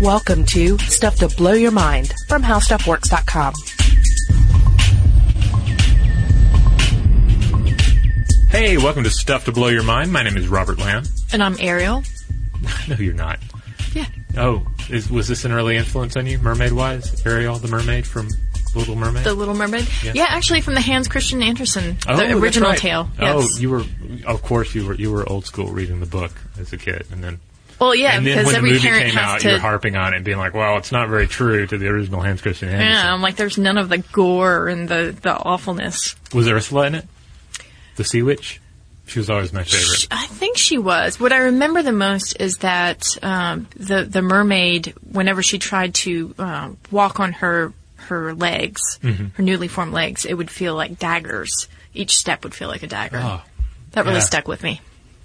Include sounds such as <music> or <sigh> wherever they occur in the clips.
Welcome to Stuff to Blow Your Mind from HowStuffWorks.com. Hey, welcome to Stuff to Blow Your Mind. My name is Robert Lamb. And I'm Ariel. <laughs> no, you're not. Yeah. Oh, is, was this an early influence on you, mermaid wise? Ariel, the mermaid from Little Mermaid? The Little Mermaid? Yeah. Yeah, actually from the Hans Christian Andersen, oh, the original right. tale. Oh, you were, of course, you were you were old school reading the book as a kid, and then well, yeah, and then because when the every movie came out, to. you were harping on it and being like, "Well, it's not very true to the original Hans Christian Andersen." yeah, I'm like, there's none of the gore and the, the awfulness. Was Ursula in it? The Sea Witch? She was always my favorite. I think she was. What I remember the most is that um, the the mermaid, whenever she tried to uh, walk on her her legs, Mm-hmm. her newly formed legs, it would feel like daggers. Each step would feel like a dagger. Oh, that really yeah. stuck with me.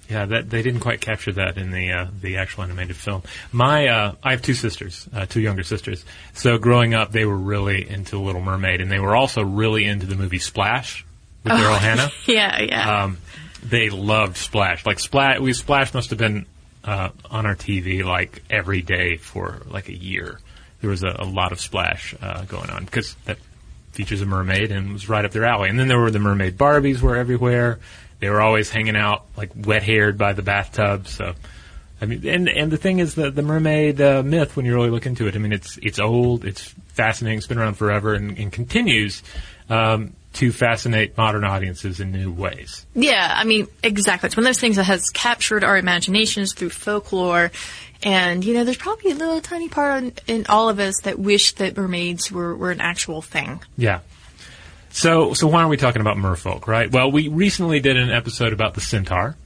Yeah, that they didn't quite capture that in the uh, the actual animated film. My uh, I have two sisters, uh, two younger sisters. So growing up, they were really into Little Mermaid, and they were also really into the movie Splash with Daryl Hannah. <laughs> Yeah, yeah. Um, they loved Splash. Like Splash, we Splash must have been uh, on our TV like every day for like a year. There was a, a lot of Splash uh, going on because that features a mermaid and was right up their alley. And then there were the mermaid Barbies were everywhere. They were always hanging out like wet haired by the bathtub. So. I mean, and and the thing is the the mermaid uh, myth. When you really look into it, I mean, it's it's old, it's fascinating, it's been around forever, and, and continues um, to fascinate modern audiences in new ways. Yeah, I mean, exactly. It's one of those things that has captured our imaginations through folklore. And, you know, there's probably a little tiny part in, in all of us that wish that mermaids were, were an actual thing. Yeah. So, so why are we talking about merfolk, right? Well, we recently did an episode about the centaur,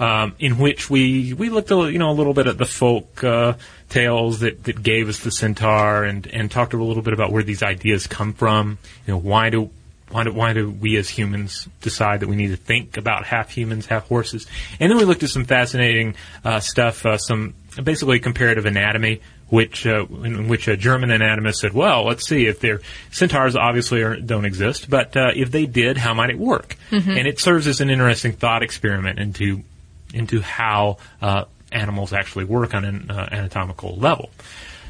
um, in which we we looked, a, you know, a little bit at the folk uh, tales that, that gave us the centaur, and and talked a little bit about where these ideas come from. You know, why do why do, why do we as humans decide that we need to think about half humans, half horses? And then we looked at some fascinating uh, stuff, uh, some basically comparative anatomy, which uh, in which a German anatomist said, "Well, let's see if their centaurs obviously are, don't exist, but uh, if they did, how might it work?" And it serves as an interesting thought experiment into into how uh, animals actually work on an uh, anatomical level.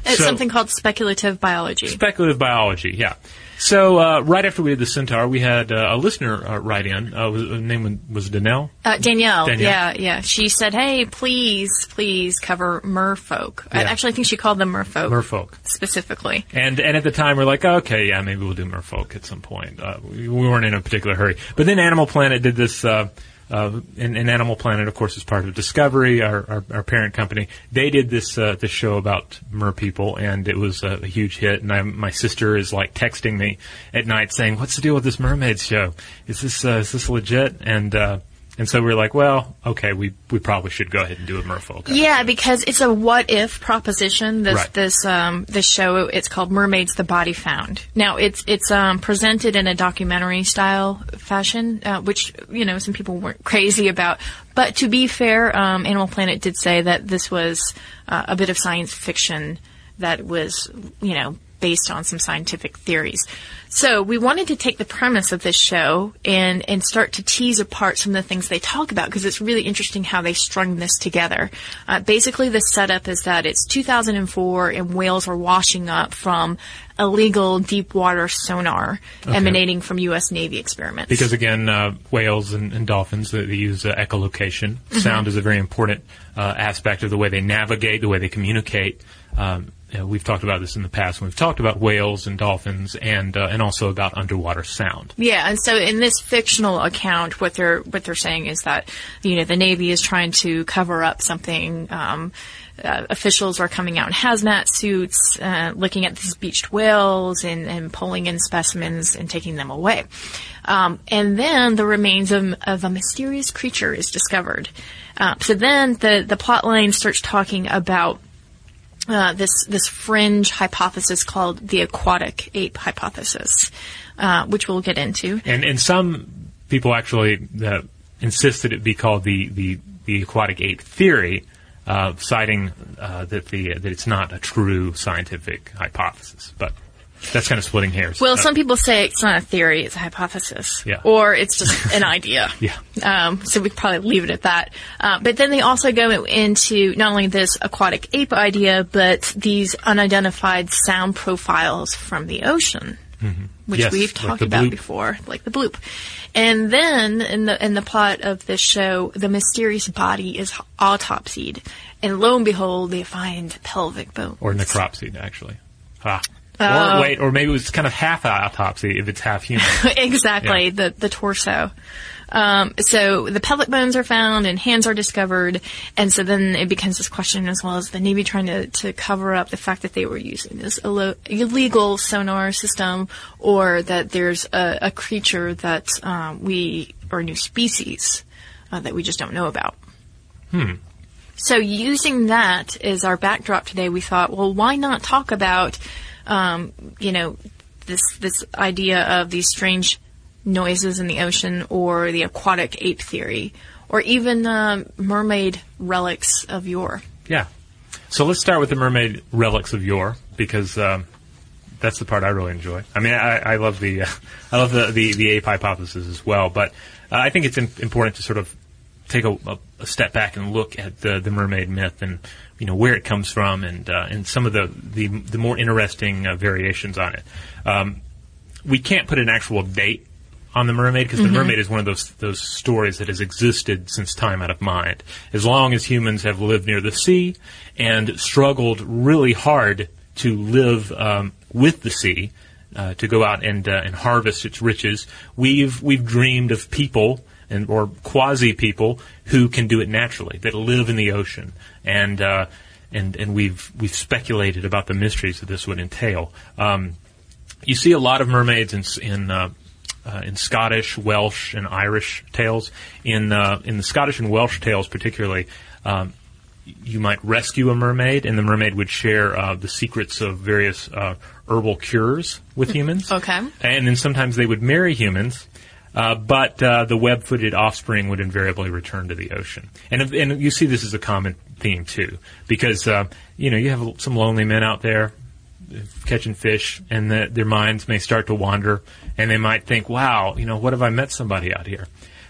It's So- something called speculative biology. Speculative biology, yeah. So uh, right after we did the centaur, we had uh, a listener uh, write in. Uh, was, her name was Danelle. Uh, Danielle, Danielle. yeah, yeah. She said, "Hey, please, please cover merfolk." I Yeah. actually think she called them merfolk, Merfolk. specifically. And and at the time we're like, okay, yeah, maybe we'll do merfolk at some point. Uh, we, we weren't in a particular hurry. But then Animal Planet did this. Uh, and, and Animal Planet, of course, is part of Discovery, our, our, our parent company. They did this uh, this show about mer people, and it was a, a huge hit. And I, my sister is like texting me at night saying, "What's the deal with this mermaid show? Is this uh, is this legit?" And uh, and so we are like, "Well, okay, we we probably should go ahead and do a merfolk." Yeah, because it's a what if proposition. This Right. this um this show it's called Mermaids: The Body Found. Now it's it's um presented in a documentary style fashion, uh, which you know some people weren't crazy about. But to be fair, um, Animal Planet did say that this was uh, a bit of science fiction that was you know based on some scientific theories. So we wanted to take the premise of this show and, and start to tease apart some of the things they talk about because it's really interesting how they strung this together. Uh, basically, the setup is that it's 2004 and whales are washing up from illegal deep water sonar emanating from U.S. Navy experiments. Because again, uh, whales and, and dolphins they, they use uh, echolocation. Mm-hmm. Sound is a very important uh, aspect of the way they navigate, the way they communicate. Um, know, we've talked about this in the past. when We've talked about whales and dolphins, and uh, and also about underwater sound. Yeah, and so in this fictional account, what they're what they're saying is that you know the Navy is trying to cover up something. Um, uh, officials are coming out in hazmat suits, uh, looking at these beached whales and, and pulling in specimens and taking them away. Um, and then the remains of, of a mysterious creature is discovered. Uh, so then the the plot line starts talking about uh, this this fringe hypothesis called the aquatic ape hypothesis, uh, which we'll get into. And and some people actually uh, insist that it be called the the, the aquatic ape theory, uh, citing uh, that the that it's not a true scientific hypothesis. But That's kind of splitting hairs. Well, Uh, some people say it's not a theory; it's a hypothesis, Yeah. or it's just <laughs> an idea. Yeah. Um, so we probably leave it at that. Uh, but then they also go into not only this aquatic ape idea, but these unidentified sound profiles from the ocean, which Mm-hmm. Yes, we've talked the about bloop. before, like the bloop. And then in the in the plot of this show, the mysterious body is autopsied, and lo and behold, they find pelvic bones. or necropsied, actually. Ah. Oh. Or wait, or maybe it was kind of half autopsy if it's half human. <laughs> exactly Yeah. the the torso. Um, so the pelvic bones are found and hands are discovered, and so then it becomes this question as well as the Navy trying to, to cover up the fact that they were using this illo- illegal sonar system, or that there's a, a creature that um, we or a new species uh, that we just don't know about. So using that as our backdrop today, we thought, well, why not talk about, um, you know, this this idea of these strange noises in the ocean, or the aquatic ape theory, or even um, mermaid relics of yore. yeah. So let's start with the mermaid relics of yore because um, that's the part I really enjoy. I mean, I, I love the uh, <laughs> I love the, the the ape hypothesis as well, but uh, I think it's im- important to sort of take a, a step back and look at the the mermaid myth and you know where it comes from and uh, and some of the the, the more interesting uh, variations on it. Um, we can't put an actual date on the mermaid because the mermaid is one of those those stories that has existed since time out of mind. As long as humans have lived near the sea and struggled really hard to live um, with the sea, uh, to go out and uh, and harvest its riches, we've we've dreamed of people and or quasi people who can do it naturally that live in the ocean and. Uh, and, and we've we've speculated about the mysteries that this would entail. Um, you see a lot of mermaids in in uh, uh, in Scottish, Welsh, and Irish tales. In uh, in the Scottish and Welsh tales, particularly, um, you might rescue a mermaid, and the mermaid would share uh, the secrets of various uh, herbal cures with humans. Okay. And then sometimes they would marry humans. Uh, but uh, the web-footed offspring would invariably return to the ocean, and and you see this as a common theme too, because uh, you know you have some lonely men out there catching fish, and the, their minds may start to wander, and they might think, "Wow, you know, what have I met somebody out here?"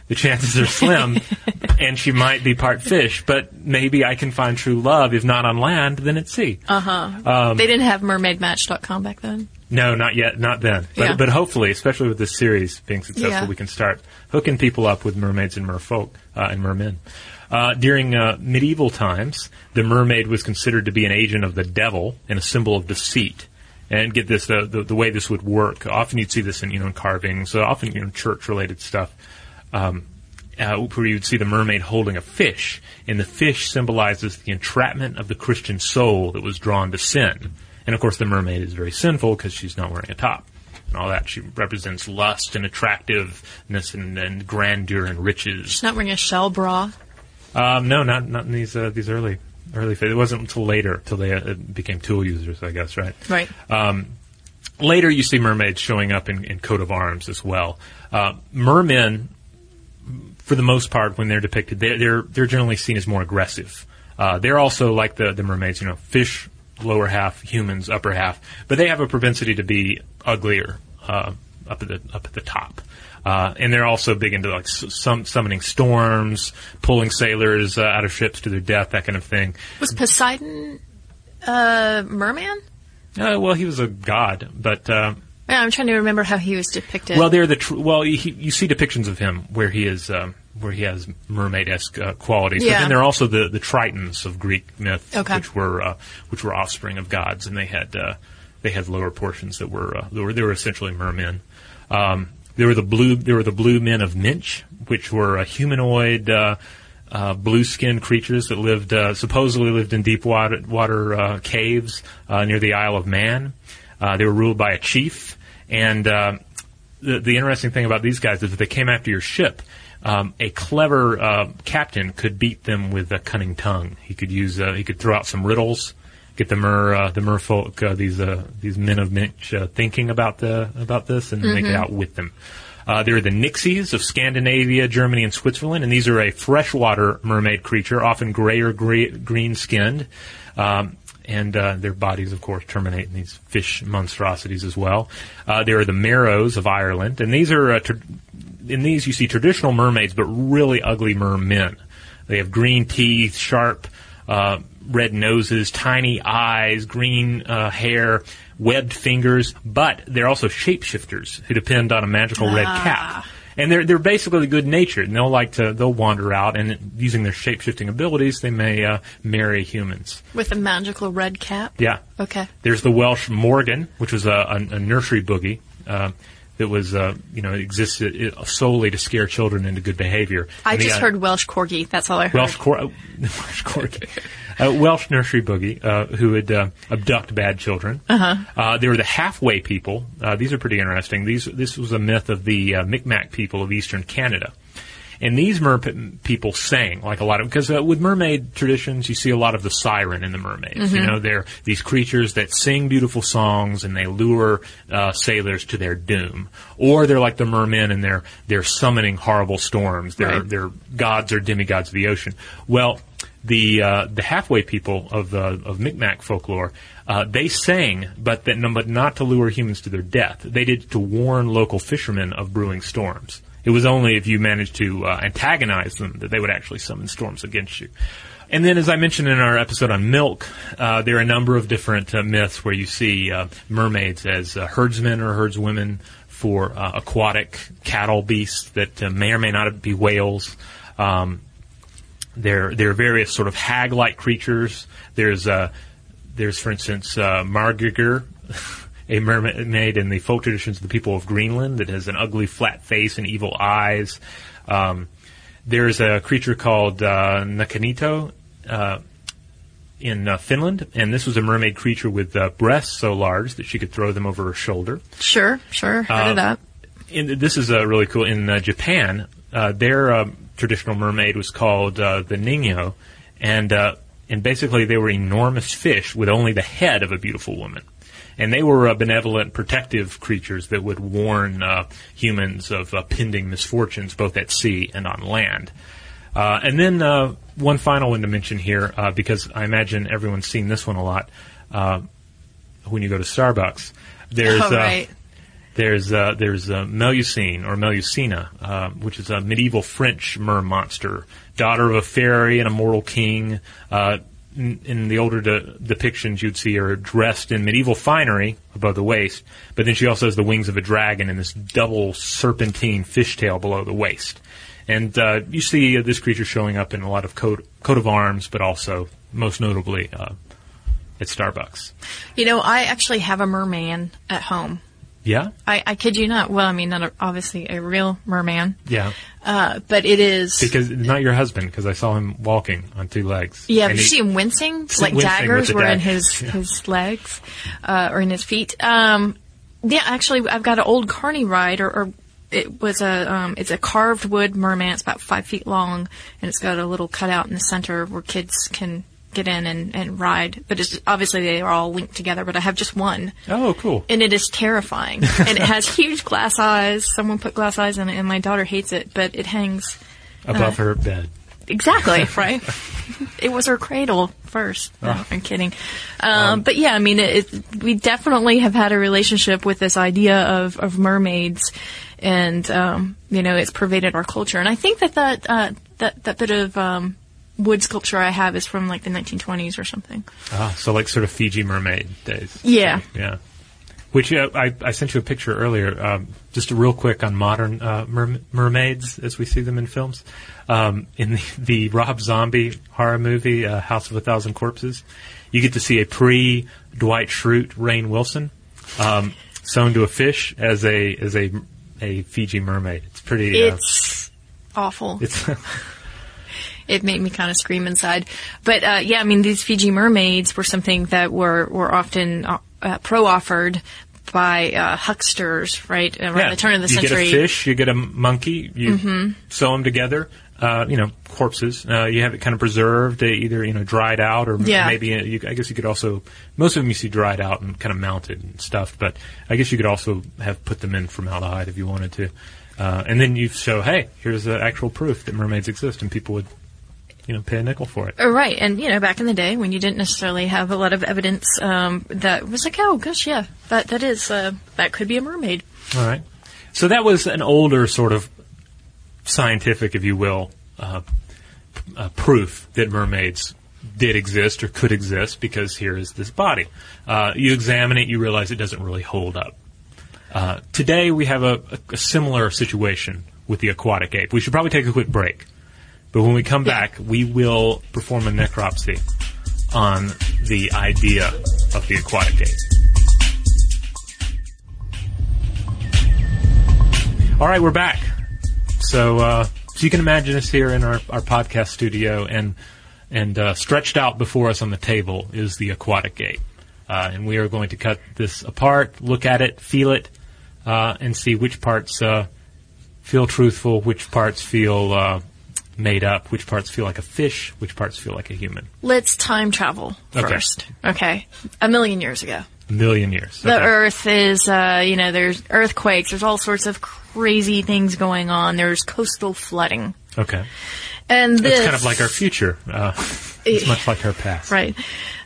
The chances are slim, <laughs> and she might be part fish, but maybe I can find true love, if not on land, then at sea. Uh huh. they didn't have mermaidmatch.com back then. No, not yet, not then. But, Yeah. but hopefully, especially with this series being successful, Yeah. we can start hooking people up with mermaids and merfolk uh, and mermen. Uh, during uh, medieval times, the mermaid was considered to be an agent of the devil and a symbol of deceit. And get this, the, the, the way this would work. Often you'd see this in, you know, in carvings, often, you know, church-related stuff. Um, uh, where you'd see the mermaid holding a fish, and the fish symbolizes the entrapment of the Christian soul that was drawn to sin. And of course, the mermaid is very sinful because she's not wearing a top and all that. She represents lust and attractiveness and, and grandeur and riches. She's not wearing a shell bra. Um, no, not not in these uh, these early early. It wasn't until later till they uh, became tool users, I guess. Right. Right. Later, you see mermaids showing up in, in coat of arms as well. Uh, mermen, for the most part, when they're depicted, they're they're, they're generally seen as more aggressive. Uh, they're also like the the mermaids, you know, fish lower half, humans upper half, but they have a propensity to be uglier uh, up at the up at the top. Uh, and they're also big into like s- some summoning storms, pulling sailors uh, out of ships to their death, that kind of thing. Was Poseidon a merman? Uh, well, he was a god, but uh, Yeah, I'm trying to remember how he was depicted. Well, they're the tr- well. He, you see depictions of him where he is um, where he has mermaid esque uh, qualities. But then there are also the the Tritons of Greek myth, Okay. which were uh, which were offspring of gods, and they had uh, they had lower portions that were uh, they were they were essentially mermen. Um, there were the blue there were the blue men of Minch, which were uh, humanoid. Uh, uh, blue-skinned creatures that lived uh, supposedly lived in deep water, water uh, caves uh, near the Isle of Man. Uh, they were ruled by a chief, and uh, the, the interesting thing about these guys is that they came after your ship, um, a clever uh, captain could beat them with a cunning tongue. He could use uh, he could throw out some riddles, get the mer uh, the merfolk uh, these uh, these men of Minch uh, thinking about the about this and make it out with them. Uh, there are the Nixies of Scandinavia, Germany, and Switzerland, and these are a freshwater mermaid creature, often gray or gre- green skinned. Um, and uh, their bodies, of course, terminate in these fish monstrosities as well. Uh, there are the Merrows of Ireland, and these are uh, tra- in these you see traditional mermaids, but really ugly mermen. They have green teeth, sharp uh, red noses, tiny eyes, green uh, hair, webbed fingers, but they're also shapeshifters who depend on a magical red cap. And they're they're basically good natured, and they'll like to they'll wander out, and using their shape shifting abilities, they may uh, marry humans. With a magical red cap. Yeah. Okay. There's the Welsh Morgan, which was a, a, a nursery boogie uh, that was uh, you know existed solely to scare children into good behavior. I And the, just uh, heard Welsh corgi. That's all I heard. Welsh, cor- uh, <laughs> Welsh corgi. Uh, Welsh nursery boogie uh, who would uh, abduct bad children. Uh-huh. They were the halfway people. Uh, these are pretty interesting. These this was a myth of the uh, Micmac people of eastern Canada. And these mer people sang like a lot of because uh, with mermaid traditions you see a lot of the siren in the mermaids. You know they're these creatures that sing beautiful songs and they lure uh, sailors to their doom, or they're like the mermen and they're they're summoning horrible storms. They're Right. they're gods or demigods of the ocean. Well, the uh, the halfway people of uh, of Micmac folklore, uh, they sang, but that but not to lure humans to their death. They did to warn local fishermen of brewing storms. It was only if you managed to uh, antagonize them that they would actually summon storms against you. And then, as I mentioned in our episode on milk, uh, there are a number of different uh, myths where you see uh, mermaids as uh, herdsmen or herdswomen for uh, aquatic cattle beasts that uh, may or may not be whales. Um, there, there are various sort of hag-like creatures. There's, there's for instance, uh, Margygr, <laughs> a mermaid in the folk traditions of the people of Greenland that has an ugly flat face and evil eyes. Um, there's a creature called uh, Näkinneito uh, in uh, Finland, and this was a mermaid creature with uh, breasts so large that she could throw them over her shoulder Sure, sure. Heard Uh, of that. in, this is uh, really cool. In uh, Japan, uh, their uh, traditional mermaid was called uh, the Ningyo, and uh, and basically they were enormous fish with only the head of a beautiful woman. And they were uh, benevolent, protective creatures that would warn uh, humans of uh, pending misfortunes, both at sea and on land. Uh, and then uh, one final one to mention here, uh, because I imagine everyone's seen this one a lot. Uh, when you go to Starbucks, there's oh, uh, there's uh, there's uh, Melusine or Melusina, uh, which is a medieval French mer monster, daughter of a fairy and a mortal king. In, in the older de- depictions, you'd see her dressed in medieval finery above the waist, but then she also has the wings of a dragon and this double serpentine fishtail below the waist. And uh, you see uh, this creature showing up in a lot of coat, coat of arms, but also most notably uh, at Starbucks. You know, I actually have a merman at home. Yeah, I, I kid you not. Well, I mean, not a, obviously a real merman, yeah. uh, but it is. Because not your husband, because I saw him walking on two legs. Yeah, you see him wincing, like wincing daggers were in his <laughs> Yeah. his legs uh, or in his feet. Um, yeah, actually, I've got an old carny ride, or, or it was a um, it's a carved wood merman. It's about five feet long, and it's got a little cutout in the center where kids can get in and, and ride. But it's obviously they are all linked together. But I have just one. Oh, cool. and it is terrifying. <laughs> and it has huge glass eyes. Someone put glass eyes in it, and my daughter hates it. But it hangs Above her bed. exactly <laughs> right. it was her cradle first. No, Oh. I'm kidding. Um, but yeah, I mean, it, it, we definitely have had a relationship with this idea of of mermaids, and um, you know, it's pervaded our culture. And I think that that uh, that that bit of um, wood sculpture I have is from like the 1920s or something. Ah, so like sort of Fiji mermaid days. Yeah. Yeah. Which uh, I, I sent you a picture earlier, um, just real quick on modern uh, mer- mermaids as we see them in films. Um, in the, the Rob Zombie horror movie, uh, House of a Thousand Corpses, you get to see a pre Dwight Schrute Rainn Wilson um, sewn to a fish as a as a a Fiji mermaid. It's pretty. Uh, It's awful. it's <laughs> it made me kind of scream inside. But uh, yeah, I mean, these Fiji mermaids were something that were were often uh, uh, pro offered by uh, hucksters, right around Yeah. the turn of the you century. get a fish, you get a monkey, you sew them together. Uh, you know, corpses. Uh, you have it kind of preserved, uh, either you know dried out, or Yeah. maybe uh, you, I guess you could also. Most of them you see dried out and kind of mounted and stuffed, but I guess you could also have put them in formaldehyde if you wanted to. Uh, and then you show, hey, here's the actual proof that mermaids exist, and people would you know pay a nickel for it. Uh, Right, and you know, back in the day when you didn't necessarily have a lot of evidence um, that was like, oh gosh, yeah, that that is uh, that could be a mermaid. All right. So that was an older sort of scientific, if you will, uh, uh, proof that mermaids did exist or could exist because here is this body. Uh, you examine it, you realize it doesn't really hold up. Uh, today we have a, a similar situation with the aquatic ape. We should probably take a quick break. But when we come back, we will perform a necropsy on the idea of the aquatic ape. All right, we're back. So, uh, so you can imagine us here in our, our podcast studio, and and uh, stretched out before us on the table is the aquatic ape, uh, and we are going to cut this apart, look at it, feel it, uh, and see which parts uh, feel truthful, which parts feel uh, made up, which parts feel like a fish, which parts feel like a human. Let's time travel Okay. first. Okay, a million years ago. A million years. The Earth is, uh, you know, there's earthquakes. There's all sorts of crazy things going on. There's coastal flooding, Okay. and this It's kind of like our future. Uh, <laughs> it's much like our past. right.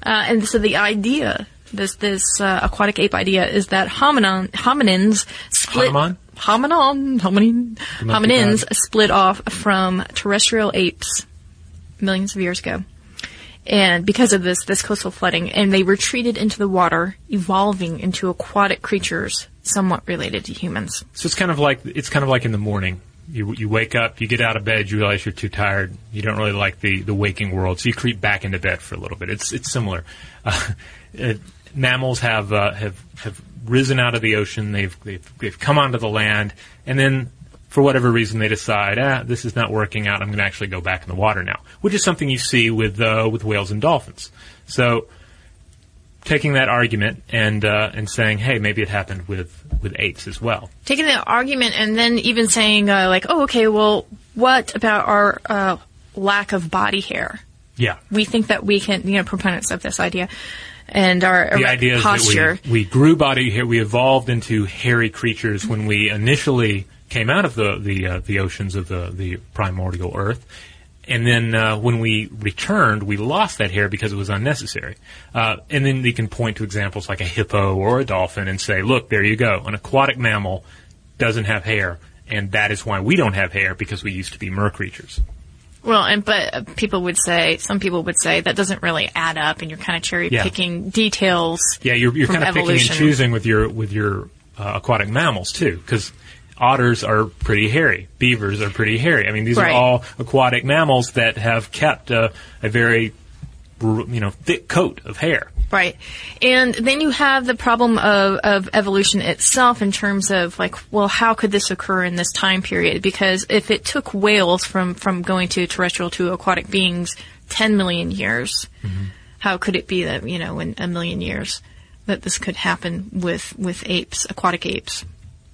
Uh, and so the idea, this this uh, aquatic ape idea, is that hominin, hominins split. Hominin, hominin, hominins split off from terrestrial apes millions of years ago. And because of this, this coastal flooding, and they retreated into the water, evolving into aquatic creatures somewhat related to humans. So it's kind of like it's kind of like in the morning. You you wake up, you get out of bed, you realize you're too tired. You don't really like the, the waking world, so you creep back into bed for a little bit. It's it's similar. <laughs> Uh, uh, mammals have uh, have have risen out of the ocean. They've they've they've come onto the land, and then for whatever reason they decide, ah, this is not working out. I'm going to actually go back in the water now, which is something you see with uh, with whales and dolphins. So taking that argument and uh, and saying, hey, maybe it happened with with apes as well. Taking the argument and then even saying, uh, like, oh, okay, well, what about our uh, lack of body hair? Yeah. We think that we can, you know, proponents of this idea and our The idea is that we, we grew body hair. We evolved into hairy creatures when we initially came out of the the, uh, the oceans of the, the primordial Earth, and then uh, when we returned, we lost that hair because it was unnecessary. Uh, and then you can point to examples like a hippo or a dolphin and say, "Look, there you go. An aquatic mammal doesn't have hair." And that is why we don't have hair because we used to be mer creatures. Well, and but people would say, some people would say that doesn't really add up, and you're kind of cherry Yeah. picking details. Yeah, you're, you're kind of picking and choosing with your with your uh, aquatic mammals too, because otters are pretty hairy, beavers are pretty hairy. I mean, these Right. are all aquatic mammals that have kept a, a very you know thick coat of hair. Right. And then you have the problem of, of evolution itself in terms of like, well, how could this occur in this time period? Because if it took whales from, from going to terrestrial to aquatic beings 10 million years, mm-hmm. how could it be that, you know, in a million years that this could happen with, with apes, aquatic apes?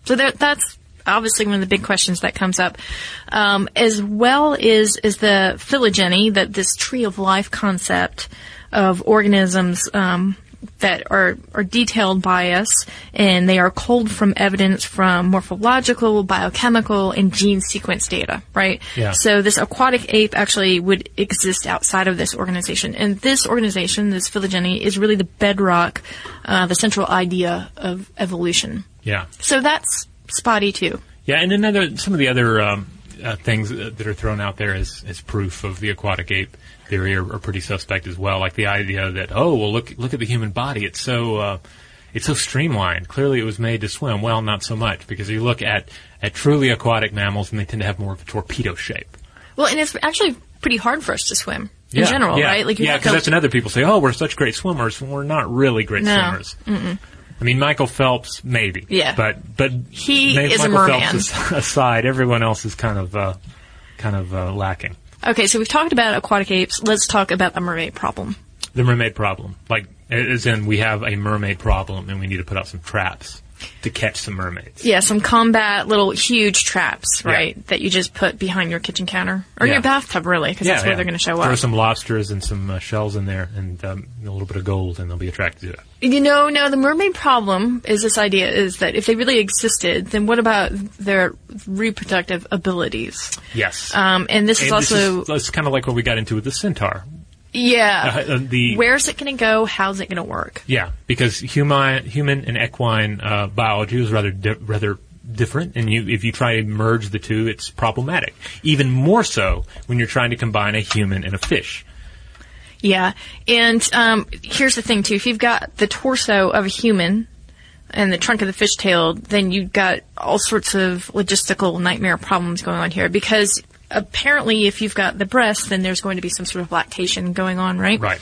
So that, that's obviously one of the big questions that comes up. Um, as well is, is the phylogeny, that this tree of life concept of organisms, um, that are, are detailed by us and they are culled from evidence from morphological, biochemical, and gene sequence data, right? Yeah. So this aquatic ape actually would exist outside of this organization. And this organization, this phylogeny, is really the bedrock, uh, the central idea of evolution. Yeah, So that's spotty too. yeah, and another some of the other um, uh, things that are thrown out there as as proof of the aquatic ape theory are, are pretty suspect as well. Like the idea that oh well look look at the human body, it's so. Uh, it's so streamlined. Clearly, it was made to swim. Well, not so much because you look at, at truly aquatic mammals, and they tend to have more of a torpedo shape. Well, and it's actually pretty hard for us to swim in Yeah, general, yeah. right? Like you yeah, because that's another people say, "Oh, we're such great swimmers." We're not really great No. swimmers. I mean, Michael Phelps, maybe. Yeah. but but He Ma- is a Michael merman. Phelps <laughs> aside, everyone else is kind of uh, kind of uh, lacking. Okay, so we've talked about aquatic apes. Let's talk about the mermaid problem. The mermaid problem, like as in we have a mermaid problem, and we need to put out some traps to catch some mermaids. Yeah, some combat little huge traps, Yeah. right? That you just put behind your kitchen counter or Yeah. your bathtub, really, because that's where they're going to show Throw up. Throw some lobsters and some uh, shells in there, and um, a little bit of gold, and they'll be attracted to it. You know, no, the mermaid problem is this idea is that if they really existed, then what about their reproductive abilities? Yes. Um, and this is And also, this is, kind of like what we got into with the centaur. Yeah, Uh, uh, the where's it going to go? How's it going to work? yeah, because human, human and equine uh, biology is rather di- rather different, and you if you try to merge the two, it's problematic. Even more so when you're trying to combine a human and a fish. Yeah, and um, here's the thing too: if you've got the torso of a human and the trunk of the fishtail, then you've got all sorts of logistical nightmare problems going on here. Because apparently, if you've got the breast, then there's going to be some sort of lactation going on, right? Right.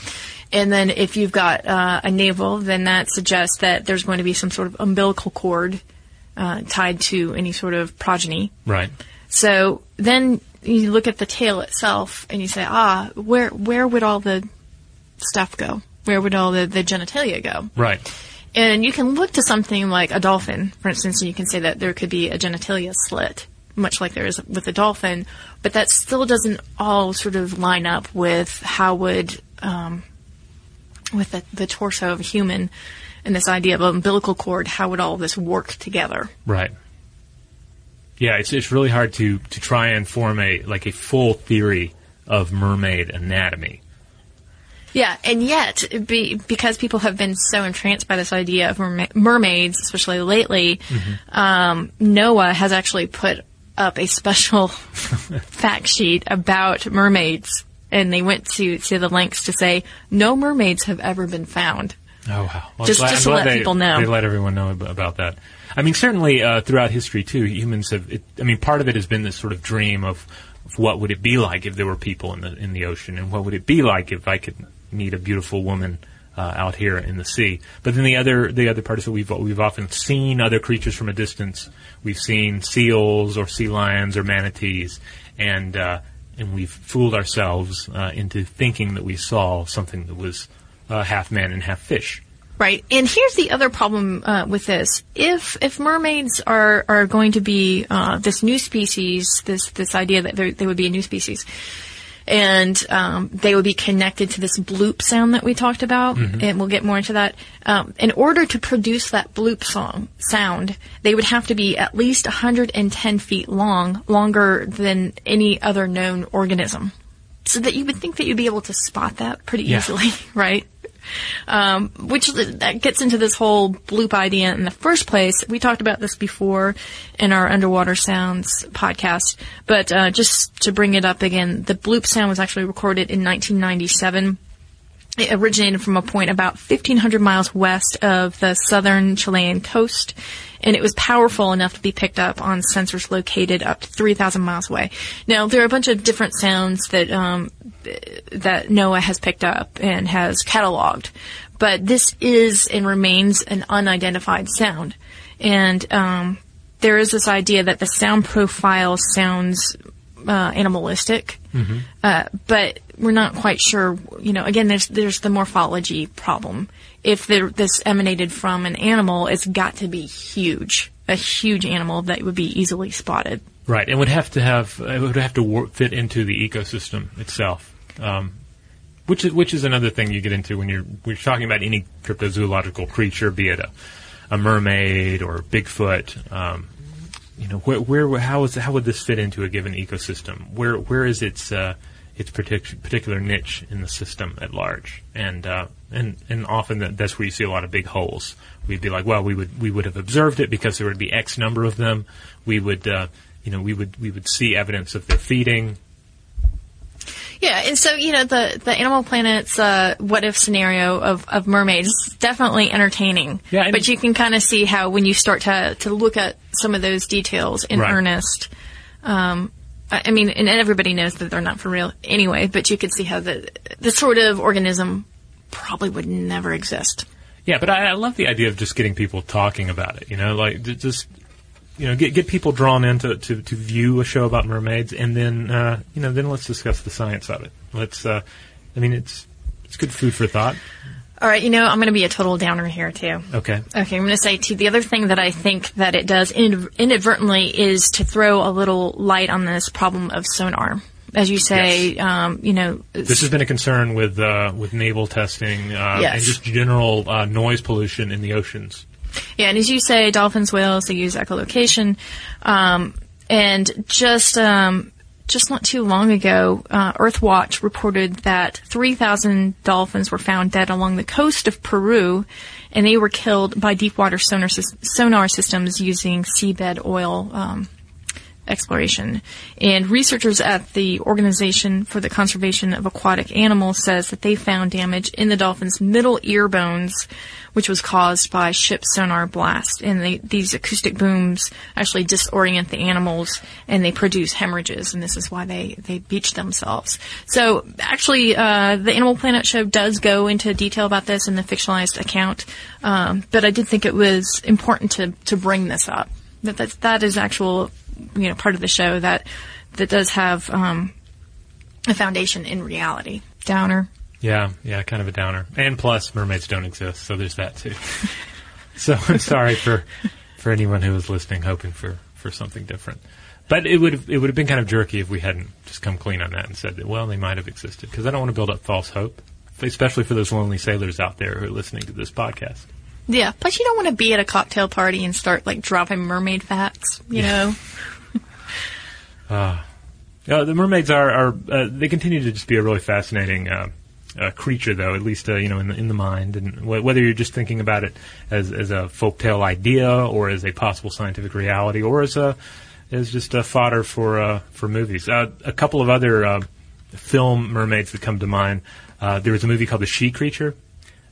And then if you've got uh, a navel, then that suggests that there's going to be some sort of umbilical cord uh, tied to any sort of progeny. Right. So then you look at the tail itself and you say, ah, where where would all the stuff go? Where would all the, the genitalia go? Right. And you can look to something like a dolphin, for instance, and you can say that there could be a genitalia slit, much like there is with a dolphin, but that still doesn't all sort of line up with how would, um, with the, the torso of a human and this idea of an umbilical cord, how would all of this work together? Right. Yeah, it's it's really hard to to try and form a like a full theory of mermaid anatomy. Yeah, and yet, be, because people have been so entranced by this idea of merma- mermaids, especially lately, um, NOAA has actually put up a special <laughs> fact sheet about mermaids, and they went to, to the lengths to say no mermaids have ever been found. Oh wow! Well, Just- glad, just to let they, people know. They let everyone know about that. I mean, certainly uh, throughout history too, humans have. It, I mean, part of it has been this sort of dream of, of what would it be like if there were people in the in the ocean, and what would it be like if I could meet a beautiful woman uh, out here in the sea. But then the other the other part is that we've we've often seen other creatures from a distance. We've seen seals or sea lions or manatees, and uh, and we've fooled ourselves uh, into thinking that we saw something that was uh, half man and half fish. Right, and here's the other problem uh, with this: if if mermaids are are going to be uh, this new species, this this idea that they would be a new species, and um, they would be connected to this bloop sound that we talked about, and we'll get more into that. Um, in order to produce that bloop song sound, they would have to be at least 110 feet long, longer than any other known organism. So that you would think that you'd be able to spot that pretty Yeah. easily, <laughs> right? Um, which that gets into this whole bloop idea in the first place. We talked about this before in our underwater sounds podcast, but uh, just to bring it up again, the bloop sound was actually recorded in 1997. It originated from a point about 1,500 miles west of the southern Chilean coast, and it was powerful enough to be picked up on sensors located up to 3,000 miles away. Now, there are a bunch of different sounds that um, that NOAA has picked up and has cataloged, but this is and remains an unidentified sound, and um, there is this idea that the sound profile sounds uh, animalistic, uh, but we're not quite sure. You know, again, there's there's the morphology problem. If this emanated from an animal, it's got to be huge, a huge animal that would be easily spotted. Right, and would have to have it would have to fit into the ecosystem itself, um, which is which is another thing you get into when you're you're talking about any cryptozoological creature, be it a, a mermaid or Bigfoot. Um, you know, where, where how is how would this fit into a given ecosystem? Where where is its uh, its partic- particular niche in the system at large? And uh, and and often that, that's where you see a lot of big holes. We'd be like, well, we would we would have observed it because there would be X number of them. We would uh, you know we would we would see evidence of their feeding. Yeah, and so you know the the Animal Planet's uh, what if scenario of, of mermaids is definitely entertaining. Yeah, but you can kind of see how when you start to to look at some of those details in Right. earnest. Um, I I mean, and everybody knows that they're not for real anyway. But you could see how the the sort of organism probably would never exist. Yeah, but I, I love the idea of just getting people talking about it. You know, like just you know get get people drawn into to, to view a show about mermaids, and then uh, you know then let's discuss the science of it. Let's. Uh, I mean, it's it's good food for thought. All right, you know, I'm going to be a total downer here too. Okay. Okay, I'm going to say too. The other thing that I think that it does inadvertently is to throw a little light on this problem of sonar. As you say, Yes. um, you know, This has been a concern with uh, with naval testing uh, Yes. and just general uh, noise pollution in the oceans. Yeah, and as you say, dolphins, whales, they use echolocation. Um, and just um, just not too long ago, uh, Earthwatch reported that 3,000 dolphins were found dead along the coast of Peru, and they were killed by deep water sonar, sonar systems using seabed oil um, exploration. And researchers at the Organization for the Conservation of Aquatic Animals says that they found damage in the dolphin's middle ear bones, which was caused by ship sonar blast. And they, these acoustic booms actually disorient the animals and they produce hemorrhages, and this is why they, they beach themselves. So actually, uh, the Animal Planet show does go into detail about this in the fictionalized account, um, but I did think it was important to, to bring this up. That, that that is actual you know part of the show that that does have um, a foundation in reality. Downer. Yeah, yeah, kind of a downer. And plus, mermaids don't exist, so there's that too. <laughs> so I'm sorry for for anyone who was listening, hoping for for something different. But it would it would have been kind of jerky if we hadn't just come clean on that and said that well they might have existed because I don't want to build up false hope, especially for those lonely sailors out there who are listening to this podcast. Yeah. Plus, you don't want to be at a cocktail party and start like dropping mermaid facts. You know. <laughs> Uh, the mermaids are, are uh, they continue to just be a really fascinating uh, uh, creature, though. At least uh, you know in the, in the mind, and wh- whether you're just thinking about it as as a folktale idea, or as a possible scientific reality, or as a as just a fodder for uh, for movies. Uh, a couple of other uh, film mermaids that come to mind. Uh, there was a movie called The She Creature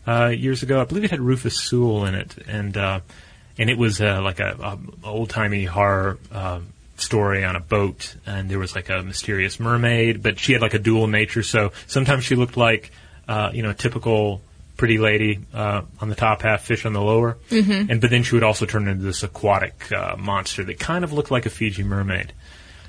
uh, years ago. I believe it had Rufus Sewell in it, and uh, and it was uh, like a, a old timey horror uh, story on a boat, and there was like a mysterious mermaid, but she had like a dual nature. So sometimes she looked like uh, you know a typical pretty lady uh, on the top half, fish on the lower, mm-hmm. and but then she would also turn into this aquatic uh, monster that kind of looked like a Fiji mermaid.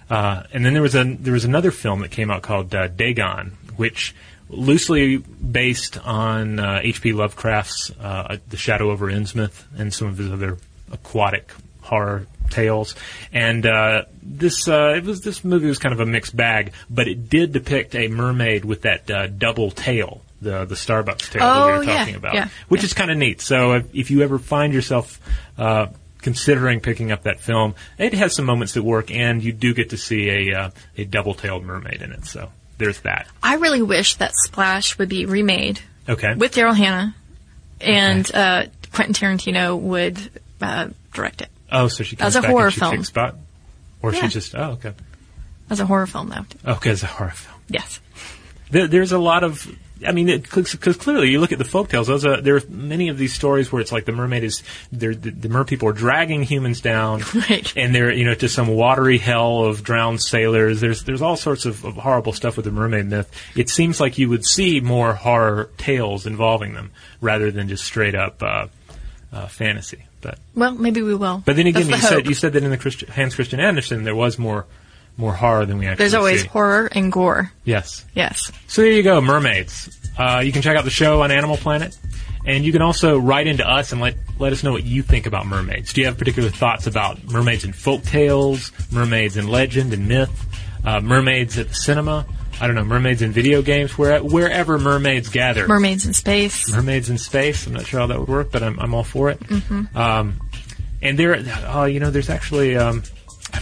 Uh, and then there was a there was another film that came out called uh, Dagon, which loosely based on uh, H.P. Lovecraft's uh, The Shadow over Innsmouth and some of his other aquatic horror tales. And uh, this uh, it was this movie was kind of a mixed bag, but it did depict a mermaid with that uh, double tail. The, the Starbucks tail that we Oh, were yeah, talking about, yeah, which yeah. is kind of neat. So if, if you ever find yourself uh, considering picking up that film, it has some moments that work, and you do get to see a uh, a double-tailed mermaid in it. So there's that. I really wish that Splash would be remade Okay. with Daryl Hannah, and uh, Quentin Tarantino would uh, direct it oh, so she comes As a horror film. butt, or she just oh okay as a horror film, though. okay as a horror film. Yes. There, there's a lot of. I mean, because clearly you look at the folktales. Those are, there are many of these stories where it's like the mermaid is, the, the mer people are dragging humans down, <laughs> Right. and they're you know to some watery hell of drowned sailors. There's there's all sorts of, of horrible stuff with the mermaid myth. It seems like you would see more horror tales involving them rather than just straight up uh, uh, fantasy. But Well, maybe we will. but then again, That's you the said hope. you said that in the Christi- Hans Christian Andersen there was more more horror than we actually There's always see. horror and gore. Yes. Yes. So there you go, mermaids. Uh, you can check out the show on Animal Planet, and you can also write into us and let let us know what you think about mermaids. Do you have particular thoughts about mermaids in folk tales, mermaids in legend and myth, uh, mermaids at the cinema? I don't know, mermaids in video games, where, wherever mermaids gather. Mermaids in space. mermaids in space. I'm not sure how that would work, but I'm, I'm all for it. Um, and there, uh, you know, there's actually um,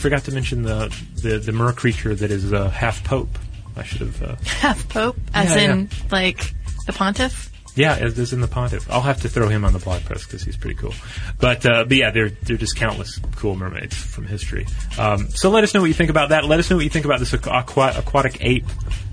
forgot to mention the the, the mer creature that is uh, half pope. I should have. Uh, <laughs> Half pope, as Yeah, in like the pontiff. Yeah, as is in the pontiff. I'll have to throw him on the blog post because he's pretty cool. But uh, but yeah, they're they're just countless cool mermaids from history. Um, so let us know what you think about that. Let us know what you think about this aqua- aquatic ape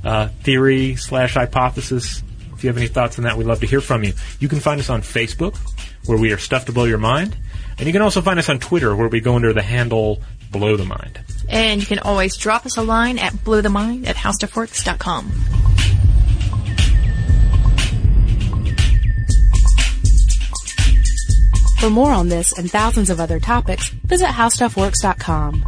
uh, theory slash hypothesis. If you have any thoughts on that, we'd love to hear from you. You can find us on Facebook, where we are stuff to blow your mind, and you can also find us on Twitter, where we go under the handle Blow the Mind. And you can always drop us a line at blowthemind at howstuffworks.com. For more on this and thousands of other topics, visit howstuffworks.com.